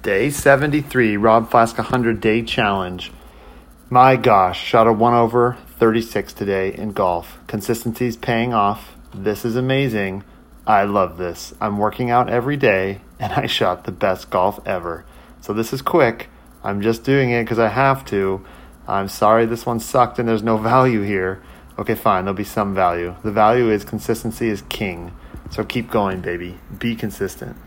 Day 73, Rob Flaska 100 Day Challenge. My gosh, shot a 1 over 36 today in golf. Consistency's paying off. This is amazing. I love this. I'm working out every day and I shot the best golf ever. So this is quick. I'm just doing it because I have to. I'm sorry this one sucked and there's no value here. Okay, fine, there'll be some value. The value is consistency is king. So keep going, baby. Be consistent.